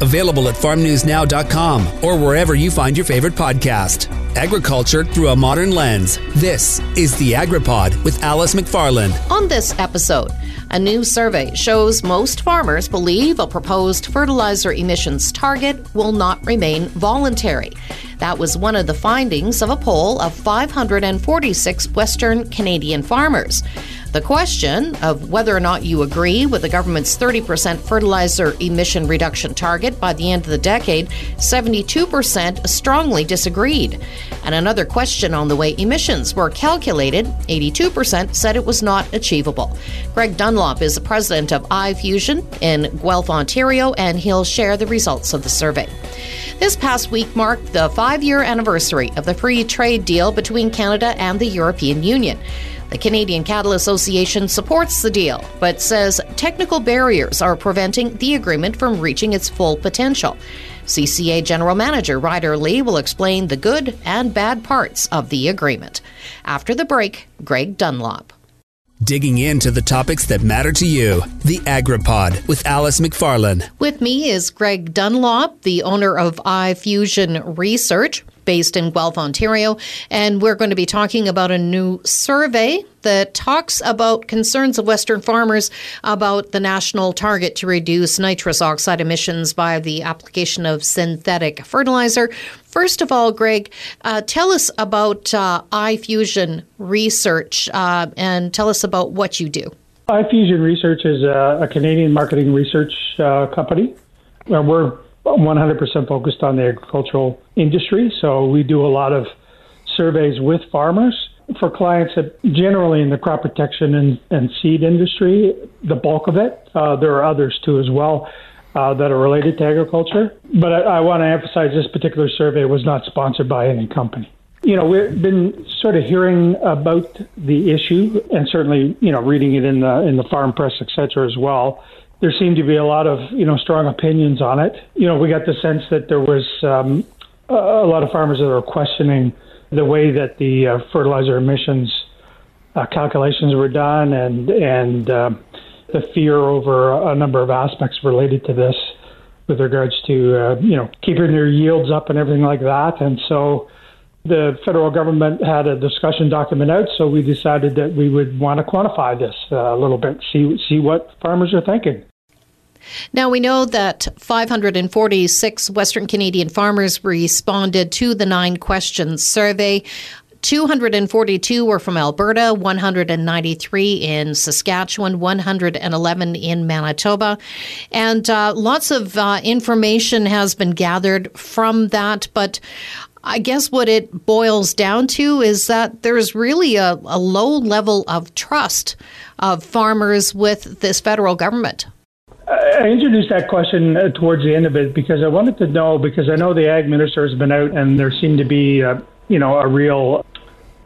Available at farmnewsnow.com or wherever you find your favorite podcast. Agriculture through a modern lens. This is the AgriPod with Alice McFarland. On this episode, a new survey shows most farmers believe a proposed fertilizer emissions target will not remain voluntary. That was one of the findings of a poll of 546 Western Canadian farmers. The question of whether or not you agree with the government's 30% fertilizer emission reduction target by the end of the decade, 72% strongly disagreed. And another question on the way emissions were calculated, 82% said it was not achievable. Greg Dunlop is the president of iFusion in Guelph, Ontario, and he'll share the results of the survey. This past week marked the five year anniversary of the free trade deal between Canada and the European Union. The Canadian Cattle Association supports the deal, but says technical barriers are preventing the agreement from reaching its full potential. CCA General Manager Ryder Lee will explain the good and bad parts of the agreement. After the break, Greg Dunlop. Digging into the topics that matter to you. The AgriPod with Alice McFarland. With me is Greg Dunlop, the owner of iFusion Research based in Guelph, Ontario. And we're going to be talking about a new survey that talks about concerns of Western farmers about the national target to reduce nitrous oxide emissions by the application of synthetic fertilizer. First of all, Greg, uh, tell us about uh, iFusion Research uh, and tell us about what you do. iFusion Research is a, a Canadian marketing research uh, company. We're 100% focused on the agricultural industry. So we do a lot of surveys with farmers for clients that generally in the crop protection and, and seed industry, the bulk of it. Uh, there are others too as well uh, that are related to agriculture. But I, I want to emphasize this particular survey was not sponsored by any company. You know, we've been sort of hearing about the issue and certainly, you know, reading it in the in the farm press, et cetera, as well there seemed to be a lot of you know strong opinions on it. You know, we got the sense that there was um, a lot of farmers that were questioning the way that the uh, fertilizer emissions uh, calculations were done, and and uh, the fear over a number of aspects related to this, with regards to uh, you know keeping their yields up and everything like that, and so the federal government had a discussion document out, so we decided that we would want to quantify this uh, a little bit, see see what farmers are thinking. Now, we know that 546 Western Canadian farmers responded to the nine questions survey. 242 were from Alberta, 193 in Saskatchewan, 111 in Manitoba. And uh, lots of uh, information has been gathered from that. But I guess what it boils down to is that there's really a, a low level of trust of farmers with this federal government. I introduced that question uh, towards the end of it because I wanted to know because I know the ag minister has been out and there seemed to be, uh, you know, a real,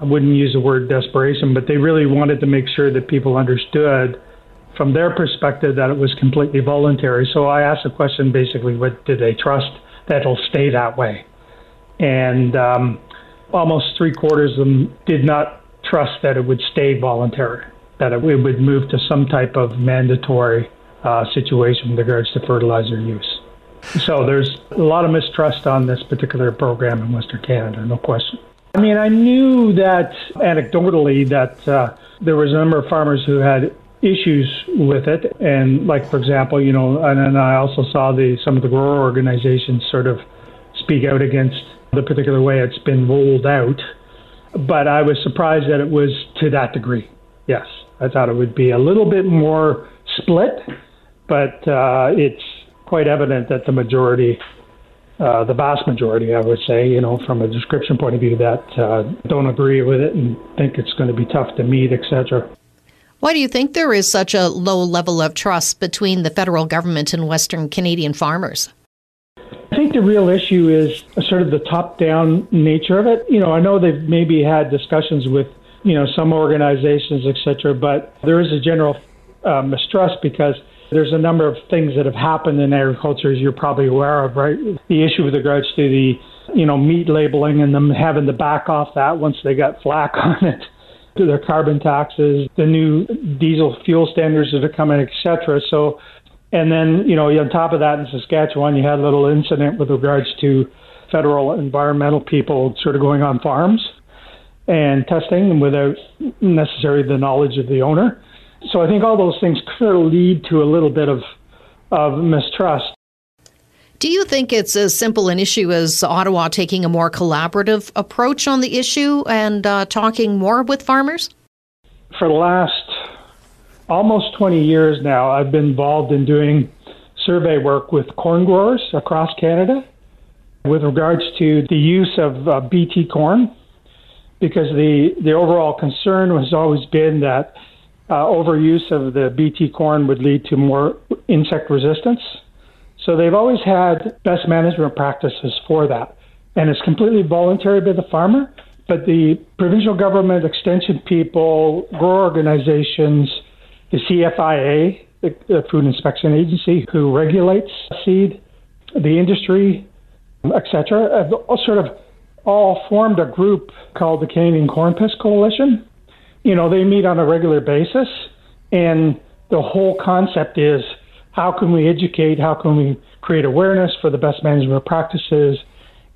I wouldn't use the word desperation, but they really wanted to make sure that people understood from their perspective that it was completely voluntary. So I asked the question basically, what do they trust that it'll stay that way? And um, almost three quarters of them did not trust that it would stay voluntary, that it would move to some type of mandatory uh, situation with regards to fertilizer use. So there's a lot of mistrust on this particular program in Western Canada, no question. I mean, I knew that anecdotally that uh, there was a number of farmers who had issues with it, and like for example, you know, and then I also saw the some of the grower organizations sort of speak out against the particular way it's been rolled out. But I was surprised that it was to that degree. Yes, I thought it would be a little bit more split but uh, it's quite evident that the majority, uh, the vast majority, I would say, you know, from a description point of view, that uh, don't agree with it and think it's going to be tough to meet, etc. Why do you think there is such a low level of trust between the federal government and Western Canadian farmers? Think the real issue is sort of the top-down nature of it. You know, I know they've maybe had discussions with, you know, some organizations, etc., but there is a general uh, mistrust because there's a number of things that have happened in agriculture, as you're probably aware of, right? The issue with regards to the, you know, meat labeling and them having to back off that once they got flack on it, to their carbon taxes, the new diesel fuel standards that are coming, etc. So And then, you know, on top of that, in Saskatchewan, you had a little incident with regards to federal environmental people sort of going on farms and testing without necessarily the knowledge of the owner. So I think all those things could lead to a little bit of, of mistrust. Do you think it's as simple an issue as Ottawa taking a more collaborative approach on the issue and uh, talking more with farmers? For the last almost 20 years now, I've been involved in doing survey work with corn growers across Canada with regards to the use of uh, BT corn, because the, the overall concern has always been that uh, overuse of the BT corn would lead to more insect resistance. So they've always had best management practices for that. And it's completely voluntary by the farmer, but the provincial government, extension people, grower organizations, the CFIA, the Food Inspection Agency, who regulates seed, the industry, etc., have all sort of all formed a group called the Canadian Corn Pest Coalition. You know, they meet on a regular basis, and the whole concept is how can we educate, how can we create awareness for the best management practices.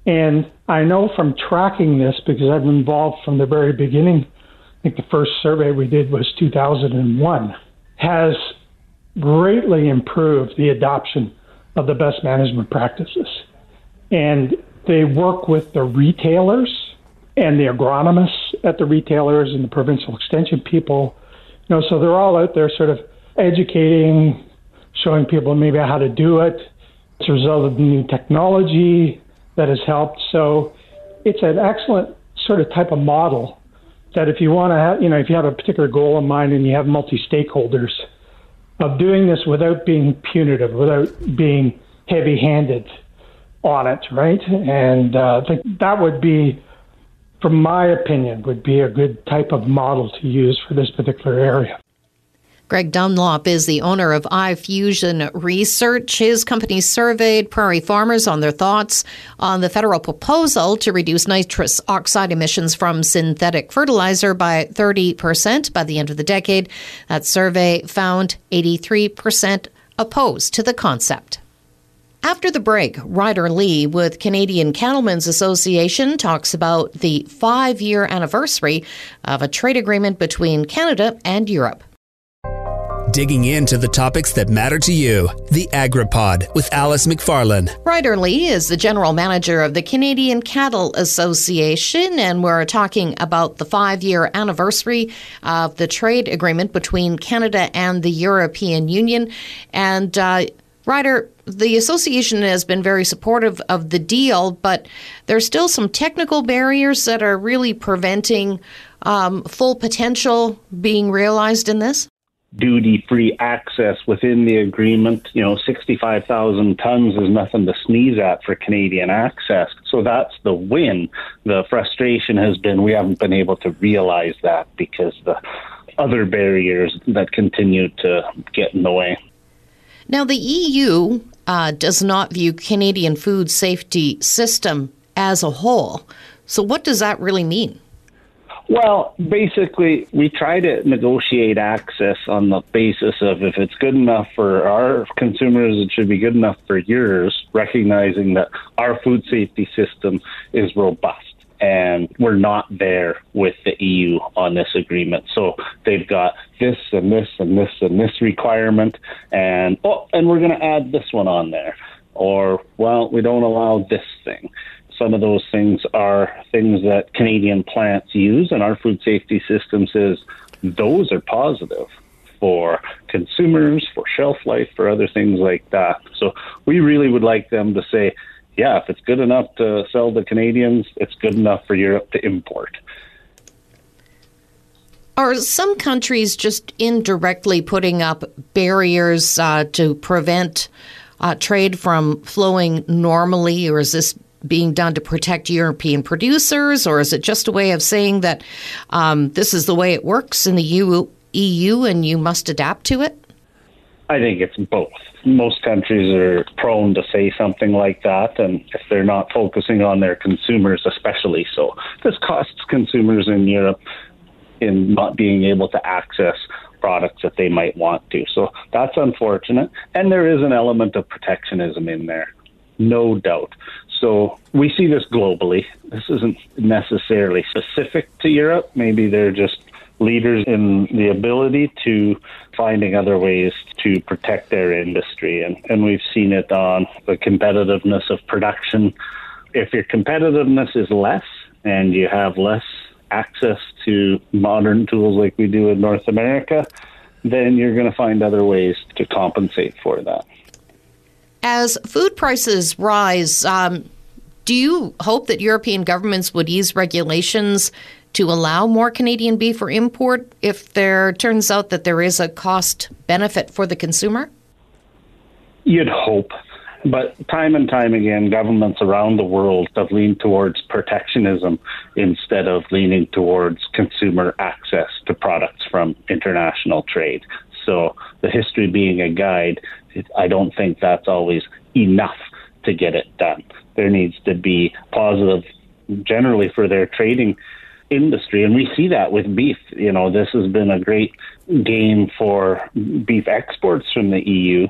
And I know from tracking this, because I've been involved from the very beginning, I think the first survey we did was 2001 has greatly improved the adoption of the best management practices. And they work with the retailers and the agronomists at the retailers and the provincial extension people. You know, so they're all out there sort of educating, showing people maybe how to do it. It's a result of the new technology that has helped. So it's an excellent sort of type of model that if you want to have, you know, if you have a particular goal in mind and you have multi stakeholders, of doing this without being punitive, without being heavy handed on it, right? And uh, I think that would be, from my opinion, would be a good type of model to use for this particular area. Greg Dunlop is the owner of iFusion Research. His company surveyed prairie farmers on their thoughts on the federal proposal to reduce nitrous oxide emissions from synthetic fertilizer by 30% by the end of the decade. That survey found 83% opposed to the concept. After the break, Ryder Lee with Canadian Cattlemen's Association talks about the five year anniversary of a trade agreement between Canada and Europe digging into the topics that matter to you. The AgriPod with Alice McFarland. Ryder Lee is the general manager of the Canadian Cattle Association, and we're talking about the five year anniversary of the trade agreement between Canada and the European Union. And uh, Ryder, the association has been very supportive of the deal, but there's still some technical barriers that are really preventing um, full potential being realized in this duty free access within the agreement. You know, 65,000 tons is nothing to sneeze at for Canadian access. So that's the win. The frustration has been we haven't been able to realize that because the other barriers that continue to get in the way. Now, the EU uh, does not view Canadian food safety system as a whole. So, what does that really mean? Well, basically, we try to negotiate access on the basis of if it's good enough for our consumers, it should be good enough for yours, recognizing that our food safety system is robust. And we're not there with the EU on this agreement. So they've got this and this and this and this requirement, and oh, and we're going to add this one on there. Or, well, we don't allow this thing. Some of those things are things that Canadian plants use, and our food safety system says those are positive for consumers, for shelf life, for other things like that. So we really would like them to say, yeah, if it's good enough to sell to Canadians, it's good enough for Europe to import. Are some countries just indirectly putting up barriers uh, to prevent uh, trade from flowing normally, or is this being done to protect European producers, or is it just a way of saying that um, this is the way it works in the EU, EU and you must adapt to it? I think it's both. Most countries are prone to say something like that, and if they're not focusing on their consumers, especially so, this costs consumers in Europe in not being able to access products that they might want to. So that's unfortunate. And there is an element of protectionism in there, no doubt. So we see this globally. This isn't necessarily specific to Europe. Maybe they're just leaders in the ability to finding other ways to protect their industry. And, and we've seen it on the competitiveness of production. If your competitiveness is less and you have less access to modern tools like we do in North America, then you're going to find other ways to compensate for that. As food prices rise, um, do you hope that European governments would ease regulations to allow more Canadian beef for import if there turns out that there is a cost benefit for the consumer? You'd hope. But time and time again, governments around the world have leaned towards protectionism instead of leaning towards consumer access to products from international trade. So, the history being a guide, I don't think that's always enough to get it done. There needs to be positive, generally, for their trading industry, and we see that with beef. You know, this has been a great game for beef exports from the EU.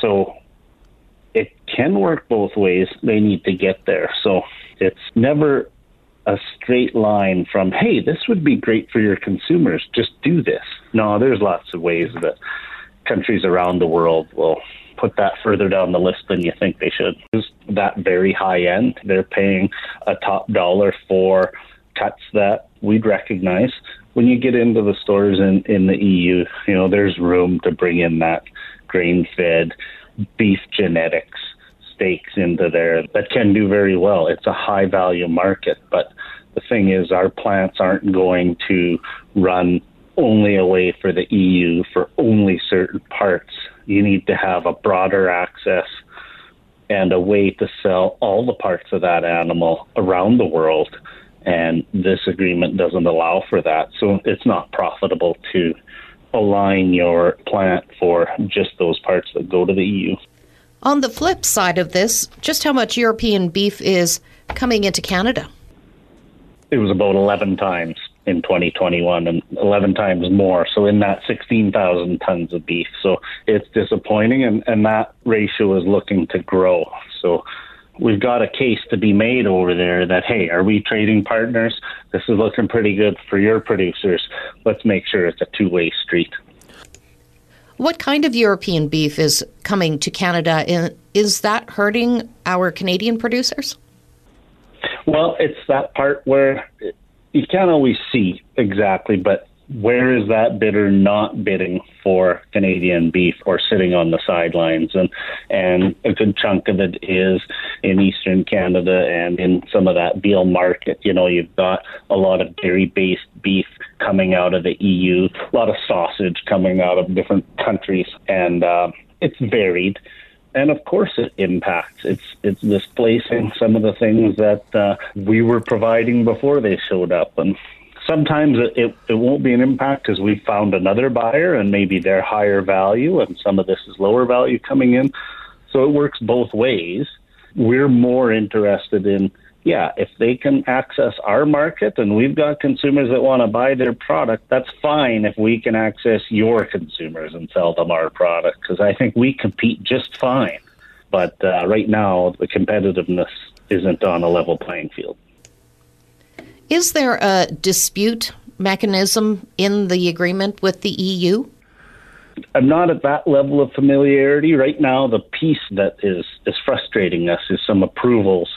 So it can work both ways. They need to get there. So it's never a straight line from, hey, this would be great for your consumers. Just do this. No, there's lots of ways that countries around the world will put that further down the list than you think they should. It's that very high end. They're paying a top dollar for cuts that we'd recognize. When you get into the stores in, in the EU, you know, there's room to bring in that grain fed beef genetics steaks into there that can do very well. It's a high value market, but the thing is, our plants aren't going to run only away for the EU for only certain parts. You need to have a broader access and a way to sell all the parts of that animal around the world and this agreement doesn't allow for that. So it's not profitable to align your plant for just those parts that go to the EU. On the flip side of this, just how much European beef is coming into Canada? It was about 11 times in 2021 and 11 times more. So in that 16,000 tons of beef. So it's disappointing and, and that ratio is looking to grow. So we've got a case to be made over there that hey, are we trading partners? This is looking pretty good for your producers. Let's make sure it's a two-way street. What kind of European beef is coming to Canada? Is that hurting our Canadian producers? Well, it's that part where you can't always see exactly, but where is that bidder not bidding for Canadian beef or sitting on the sidelines? And and a good chunk of it is in Eastern Canada and in some of that veal market. You know, you've got a lot of dairy-based beef coming out of the EU, a lot of sausage coming out of different countries, and uh, it's varied and of course it impacts. It's it's displacing some of the things that uh, we were providing before they showed up, and sometimes it, it, it won't be an impact because we've found another buyer and maybe they're higher value and some of this is lower value coming in. So it works both ways. We're more interested in, yeah, if they can access our market and we've got consumers that want to buy their product, that's fine if we can access your consumers and sell them our product because I think we compete just fine. But uh, right now, the competitiveness isn't on a level playing field. Is there a dispute mechanism in the agreement with the EU? I'm not at that level of familiarity right now. The piece that is is frustrating us is some approvals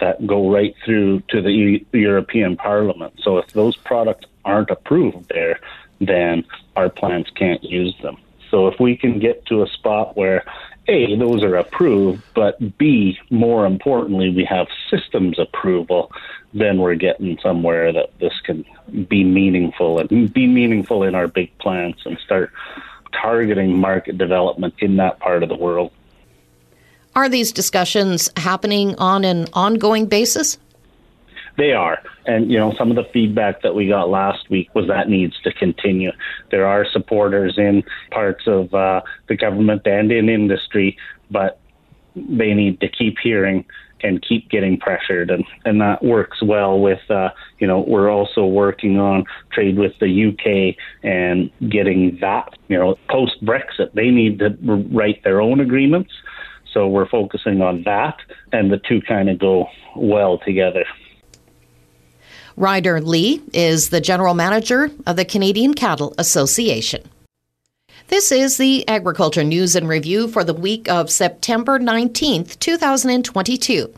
that go right through to the e- European Parliament. So if those products aren't approved there, then our plants can't use them. So if we can get to a spot where a, those are approved, but B, more importantly, we have systems approval, then we're getting somewhere that this can be meaningful and be meaningful in our big plants and start targeting market development in that part of the world. Are these discussions happening on an ongoing basis? They are. And, you know, some of the feedback that we got last week was that needs to continue. There are supporters in parts of uh, the government and in industry, but they need to keep hearing and keep getting pressured, and and that works well with uh, you know we're also working on trade with the UK and getting that you know post Brexit they need to write their own agreements, so we're focusing on that, and the two kind of go well together. Ryder Lee is the general manager of the Canadian Cattle Association. This is the Agriculture News and Review for the week of September 19th, 2022.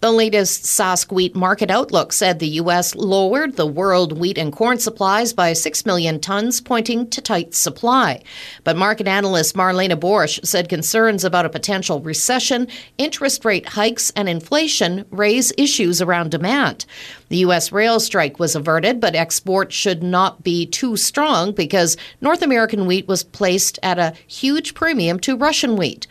The latest Sask wheat market outlook said the U.S. lowered the world wheat and corn supplies by 6 million tons, pointing to tight supply. But market analyst Marlene Borsch said concerns about a potential recession, interest rate hikes, and inflation raise issues around demand. The U.S. rail strike was averted, but exports should not be too strong because North American wheat was placed at a huge premium to Russian wheat.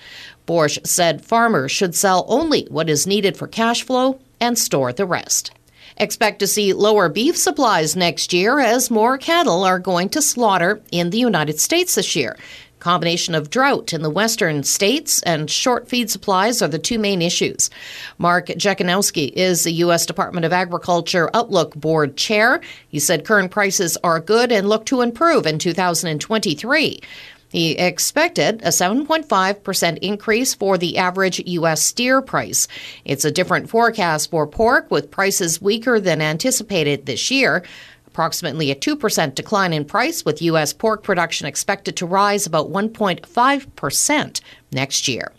Borsch said farmers should sell only what is needed for cash flow and store the rest. Expect to see lower beef supplies next year as more cattle are going to slaughter in the United States this year. Combination of drought in the western states and short feed supplies are the two main issues. Mark Jekanowski is the U.S. Department of Agriculture Outlook Board chair. He said current prices are good and look to improve in 2023. He expected a 7.5% increase for the average U.S. steer price. It's a different forecast for pork, with prices weaker than anticipated this year. Approximately a 2% decline in price, with U.S. pork production expected to rise about 1.5% next year.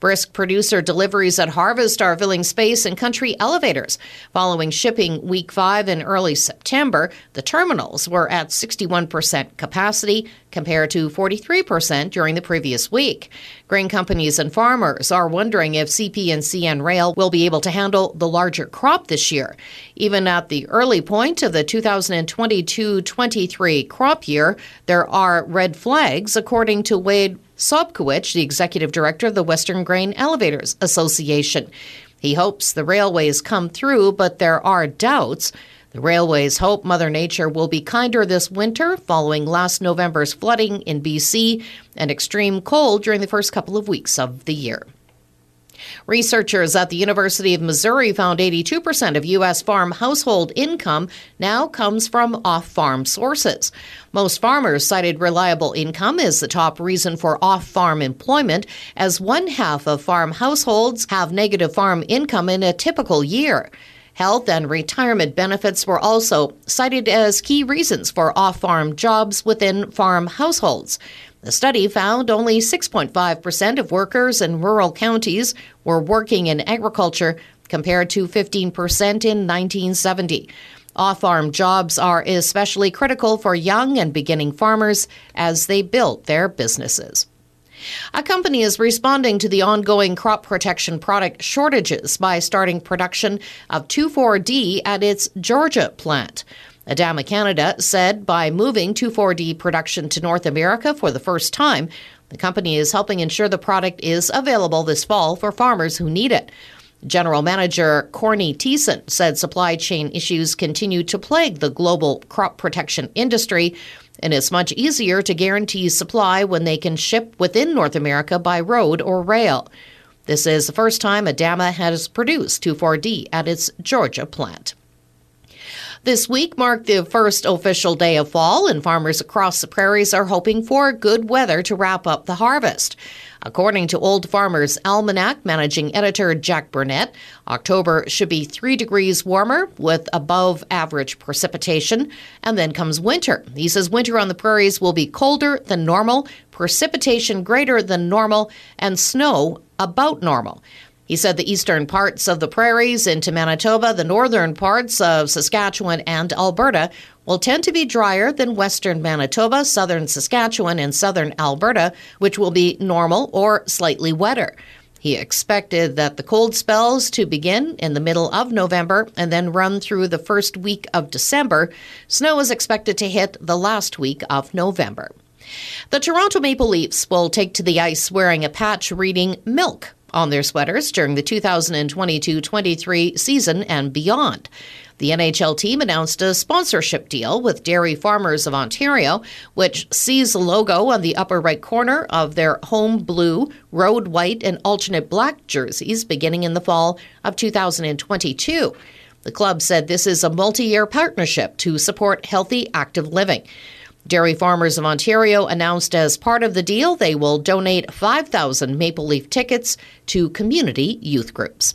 Brisk producer deliveries at Harvest are filling space in country elevators. Following shipping week five in early September, the terminals were at 61% capacity compared to 43% during the previous week. Grain companies and farmers are wondering if CP and CN Rail will be able to handle the larger crop this year. Even at the early point of the 2022 23 crop year, there are red flags, according to Wade Sobkowich, the executive director of the Western Grain Elevators Association. He hopes the railways come through, but there are doubts. The railways hope Mother Nature will be kinder this winter following last November's flooding in BC and extreme cold during the first couple of weeks of the year. Researchers at the University of Missouri found 82% of U.S. farm household income now comes from off farm sources. Most farmers cited reliable income as the top reason for off farm employment, as one half of farm households have negative farm income in a typical year. Health and retirement benefits were also cited as key reasons for off farm jobs within farm households. The study found only 6.5% of workers in rural counties were working in agriculture compared to 15% in 1970. Off farm jobs are especially critical for young and beginning farmers as they build their businesses. A company is responding to the ongoing crop protection product shortages by starting production of 2,4-D at its Georgia plant. Adama Canada said by moving 2,4-D production to North America for the first time, the company is helping ensure the product is available this fall for farmers who need it. General Manager Corny Thiessen said supply chain issues continue to plague the global crop protection industry, and it's much easier to guarantee supply when they can ship within North America by road or rail. This is the first time Adama has produced 2,4-D at its Georgia plant. This week marked the first official day of fall, and farmers across the prairies are hoping for good weather to wrap up the harvest. According to Old Farmer's Almanac managing editor Jack Burnett, October should be three degrees warmer with above average precipitation, and then comes winter. He says winter on the prairies will be colder than normal, precipitation greater than normal, and snow about normal. He said the eastern parts of the prairies into Manitoba, the northern parts of Saskatchewan and Alberta will tend to be drier than western Manitoba, southern Saskatchewan, and southern Alberta, which will be normal or slightly wetter. He expected that the cold spells to begin in the middle of November and then run through the first week of December. Snow is expected to hit the last week of November. The Toronto Maple Leafs will take to the ice wearing a patch reading milk on their sweaters during the 2022 23 season and beyond. The NHL team announced a sponsorship deal with Dairy Farmers of Ontario, which sees the logo on the upper right corner of their home blue, road white, and alternate black jerseys beginning in the fall of 2022. The club said this is a multi year partnership to support healthy, active living. Dairy Farmers of Ontario announced as part of the deal they will donate 5,000 Maple Leaf tickets to community youth groups.